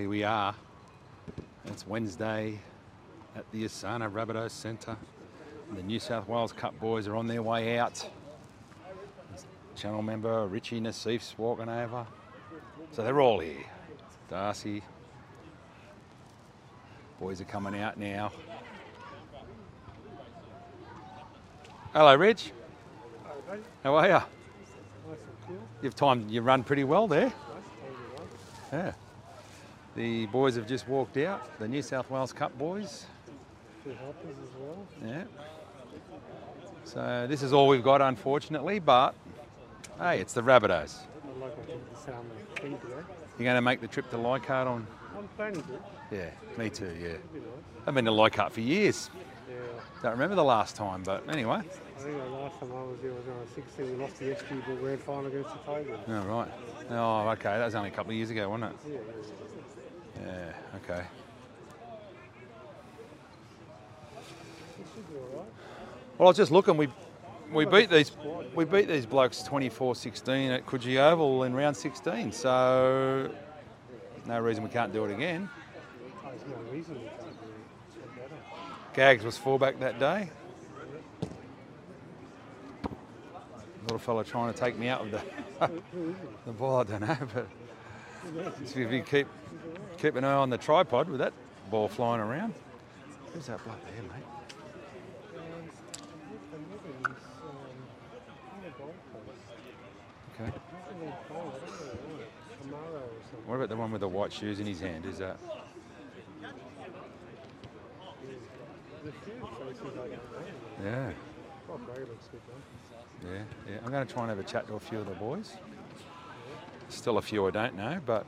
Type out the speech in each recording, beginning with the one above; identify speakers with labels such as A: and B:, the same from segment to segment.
A: Here we are. It's Wednesday at the Asana Rabbitohs Centre. The New South Wales Cup boys are on their way out. Channel member Richie Nassif's walking over. So they're all here. Darcy. Boys are coming out now. Hello, Rich. How are you? You've timed, you run pretty well there. Yeah. The boys have just walked out, the New South Wales Cup boys.
B: As well.
A: Yeah. So this is all we've got, unfortunately, but hey, it's the Rabbitohs.
B: I'd like to keep the sound of the feed today.
A: You're going to make the trip to Leichhardt on?
B: I'm planning to.
A: Yeah, me too, yeah. I've been to Leichhardt for years.
B: Yeah.
A: Don't remember the last time, but anyway.
B: I think the last time I was there was when I was 16. We lost the SG Ball Grand Final against the Tigers.
A: Oh, right. Oh, okay. That was only a couple of years ago, wasn't it?
B: Yeah, yeah, yeah.
A: Yeah, okay. Well, I was just looking. We we beat these we beat these blokes 24-16 at Coogee Oval in round 16. So no reason we can't do it again. Gags was fullback that day. Little fella trying to take me out of the the ball. I don't know, but
B: Knows?
A: if you keep keep an eye on the tripod with that ball flying around. Who's that bloke there, mate? Okay. What about the one with the white shoes in his hand? Is that? Yeah. Yeah, yeah. I'm going to try and have a chat to a few of the boys. Still a few I don't know, but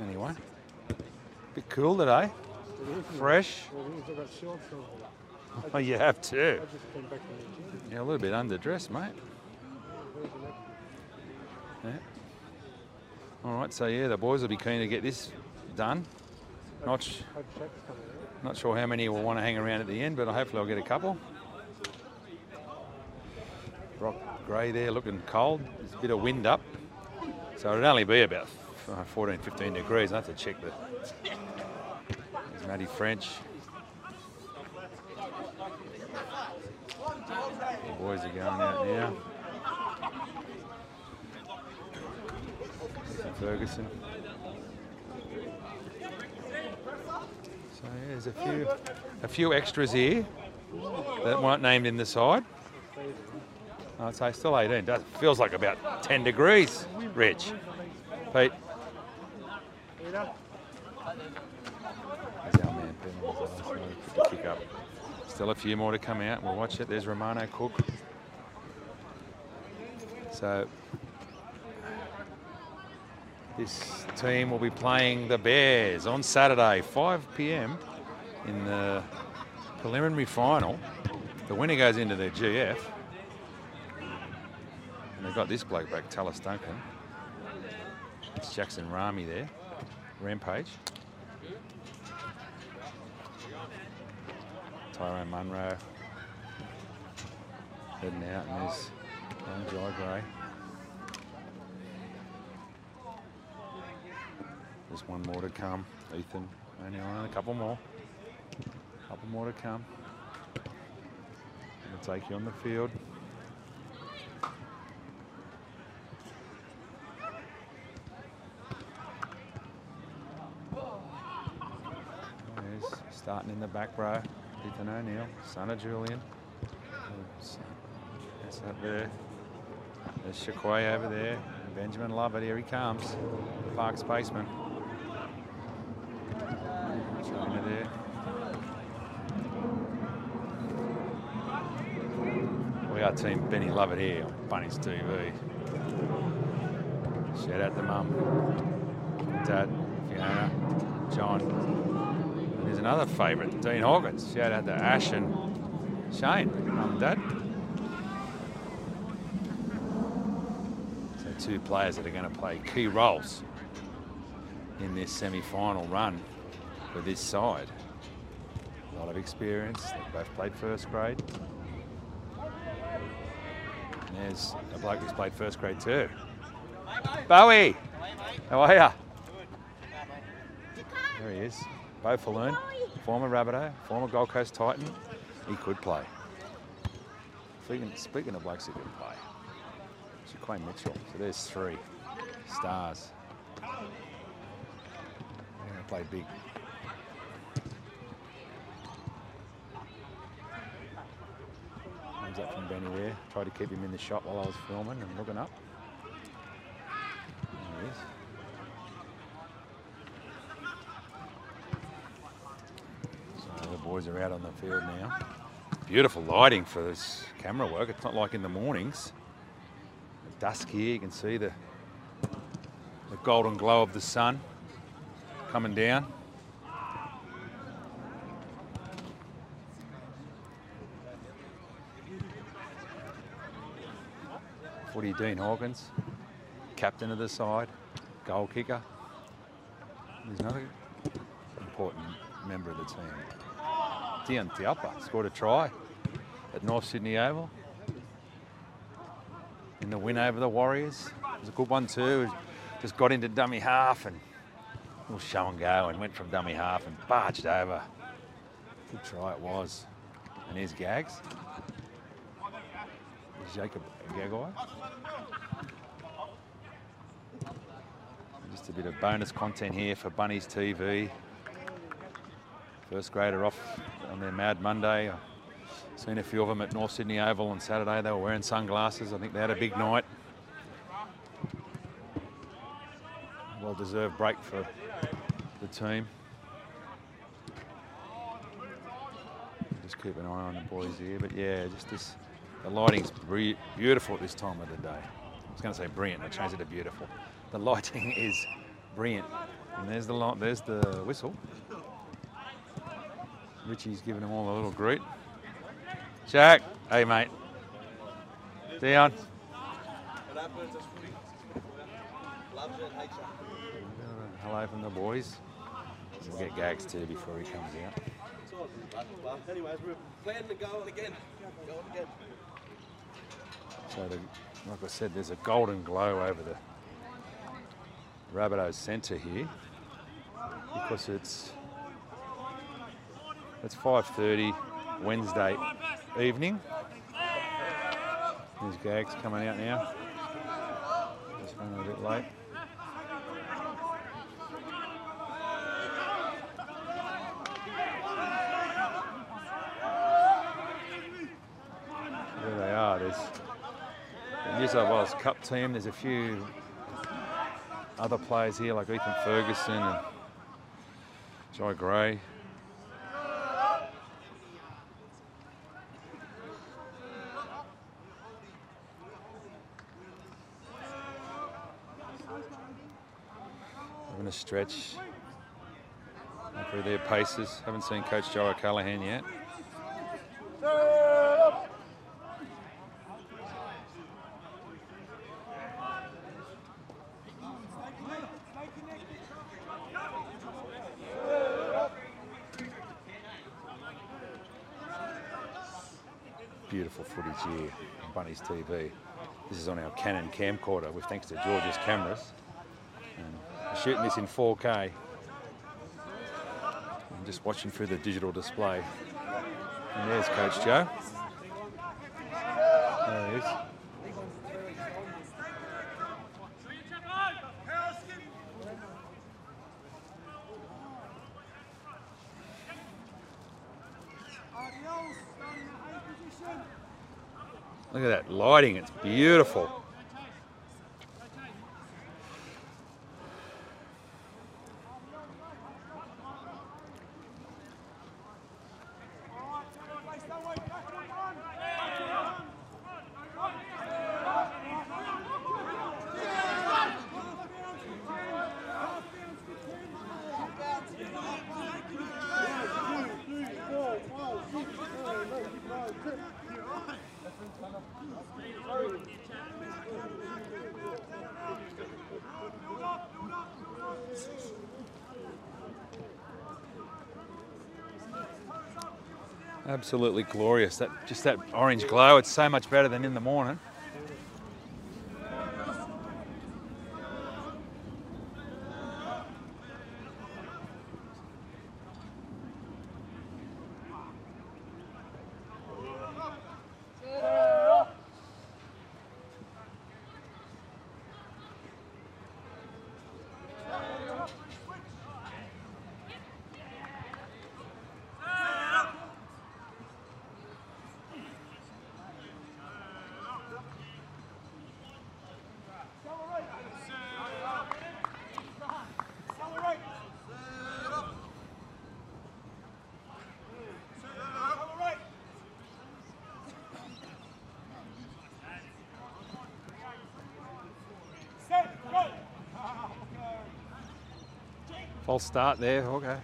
A: anyway. Bit cool today.
B: It is, isn't it?
A: Fresh.
B: Well, have got.
A: Oh, you have too.
B: I just came back from the gym.
A: Yeah, a little bit underdressed, mate.
B: Where's the next?
A: Yeah. All right, so yeah, the boys will be keen to get this done. Not, sh-
B: Hope Shaq's coming out.
A: not sure how many will want to hang around at the end, but hopefully I'll get a couple. Rock grey there, looking cold. There's a bit of wind up, so it'll only be about uh, 14, 15 degrees. I have to check the. There's Matty French. The boys are going out now. Ferguson. So yeah, there's a few, a few extras here that weren't named in the side. I'd say still 18. Does feels like about 10 degrees, Rich. Pete. Kick up. Still a few more to come out. We'll watch it. There's Romano Cook. So this team will be playing the Bears on Saturday, 5 p.m. in the preliminary final. The winner goes into the GF. And they've got this bloke back, Tallis Duncan. It's Jackson Rami there. Rampage. Tyrone Munro. Heading out, and there's young Jai Gray. There's one more to come. Ethan, on a couple more. A Couple more to come. We'll take you on the field. There's starting in the back row. Ethan O'Neill, son of Julian. That's up there. There's Shaquai over there. Benjamin Lovett, here he comes. Parks Spaceman. China there. We are team Benny Lovett here on Bunnies TV. Shout out to Mum, Dad, Fiona, John. And there's another favourite, Dean Hawkins. Shout out to Ash and Shane, Mum and Dad. So two players that are going to play key roles in this semi-final run for this side. A lot of experience. They both played first grade. And there's a bloke who's played first grade too. Bowie, how are you? There he is. Bo Falloon, former Rabbitoh, former Gold Coast Titan. He could play. Speaking, speaking of blokes who can play, Jaquane Mitchell. So there's three stars. They're going to play big. Comes up from Benny Ware. Tried to keep him in the shot while I was filming and looking up. There he is. So the boys are out on the field now. Beautiful lighting for this camera work. It's not like in the mornings. Dusk here, you can see the, the golden glow of the sun coming down. Footy Dean Hawkins, captain of the side, goal kicker. He's another important member of the team. Dion Tiapa scored a try at North Sydney Oval in the win over the Warriors. It was a good one too. Just got into dummy half and little show and go and went from dummy half and barged over. Good try it was. And here's Gags. Jacob Gagai. Just a bit of bonus content here for Bunnies TV. First grader off on their Mad Monday. I've seen a few of them at North Sydney Oval on Saturday. They were wearing sunglasses. I think they had a big night. Well deserved break for the team. Just keep an eye on the boys here. But yeah, just this, the lighting's beautiful at this time of the day. I was going to say brilliant, I changed it to beautiful. The lighting is brilliant. And there's the, there's the whistle. Richie's giving them all a little greet. Jack, hey mate. Dion. Hello from the boys. We'll get Gags too before he comes out.
C: Anyways, we're planning to go on again. Go on again.
A: So, like I said, there's a golden glow over the Rabbitohs centre here because it's it's 5:30 Wednesday evening. There's Gags coming out now. Just running a bit late. There they are. There's the New South Wales Cup team. There's a few other players here like Ethan Ferguson and Jai Gray. Having a stretch through their paces. Haven't seen Coach Joe O'Callaghan yet. Beautiful footage here on Bunnies TV. This is on our Canon camcorder with thanks to George's cameras. Shooting this in 4K. I'm just watching through the digital display. And there's Coach Joe. There he is. Look at that lighting, it's beautiful. Absolutely glorious. That just that orange glow. It's so much better than in the morning. False start there. Okay.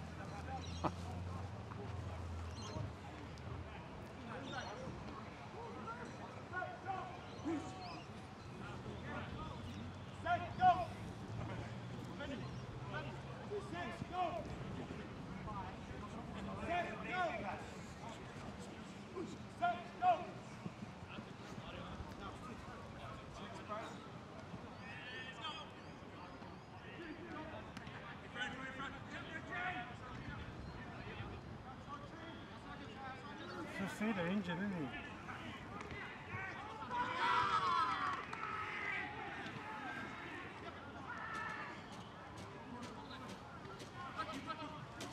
B: Just see they're injured, isn't he?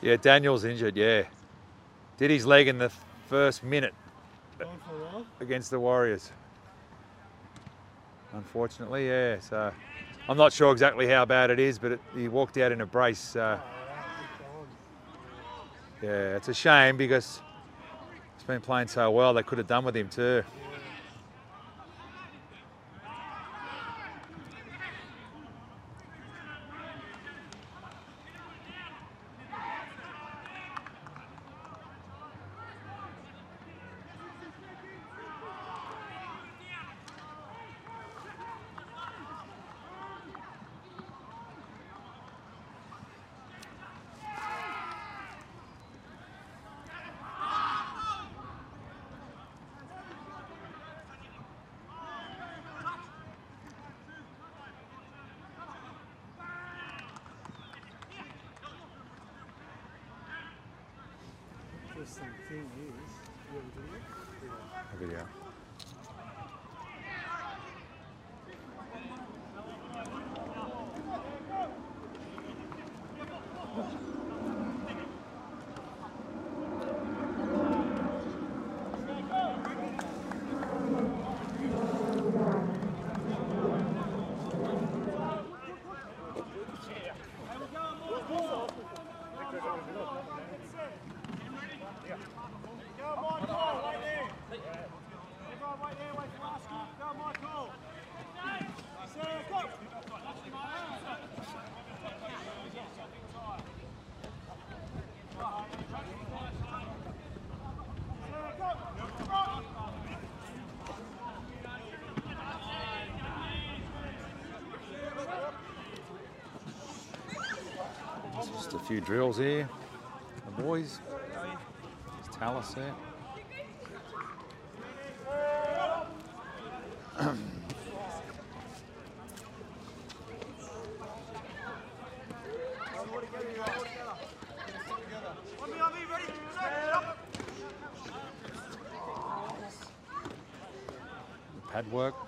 A: Yeah, Daniel's injured. Yeah, did his leg in the first minute
B: Gone for a while.
A: against the Warriors. Unfortunately, yeah. So I'm not sure exactly how bad it is, but it, he walked out in a brace. Uh, yeah, it's a shame because been playing so well. They could have done with him too.
B: Interesting thing is, you have a video? Yeah.
A: Video. Few drills here. The boys. There's Tallis there. Pad work.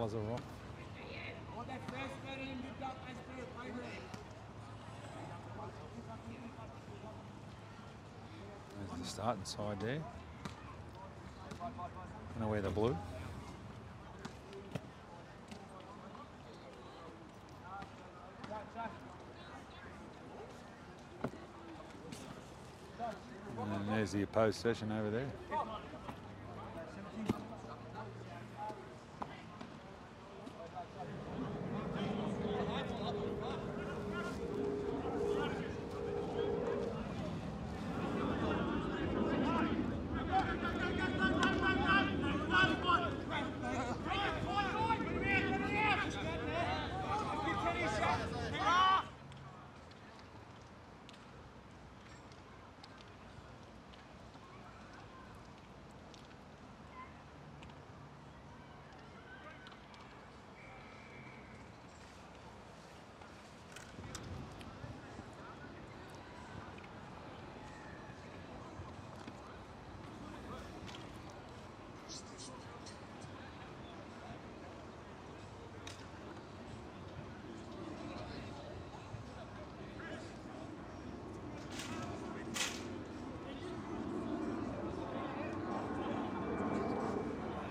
A: Are. There's the starting side there. Gonna wear the blue. And there's the opposed session over there.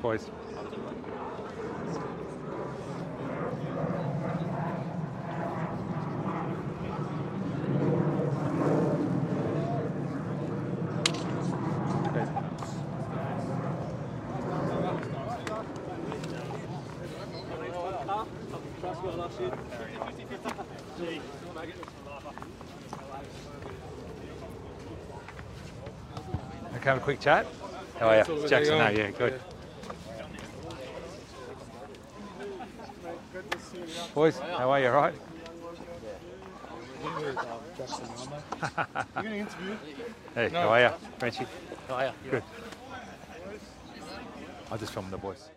A: Boys. Okay, have a quick chat. How are you? Jackson, no, yeah, good. Boys, how are you, all right? Hey, how are you? Frenchie? How are you? Good. I just filmed the boys.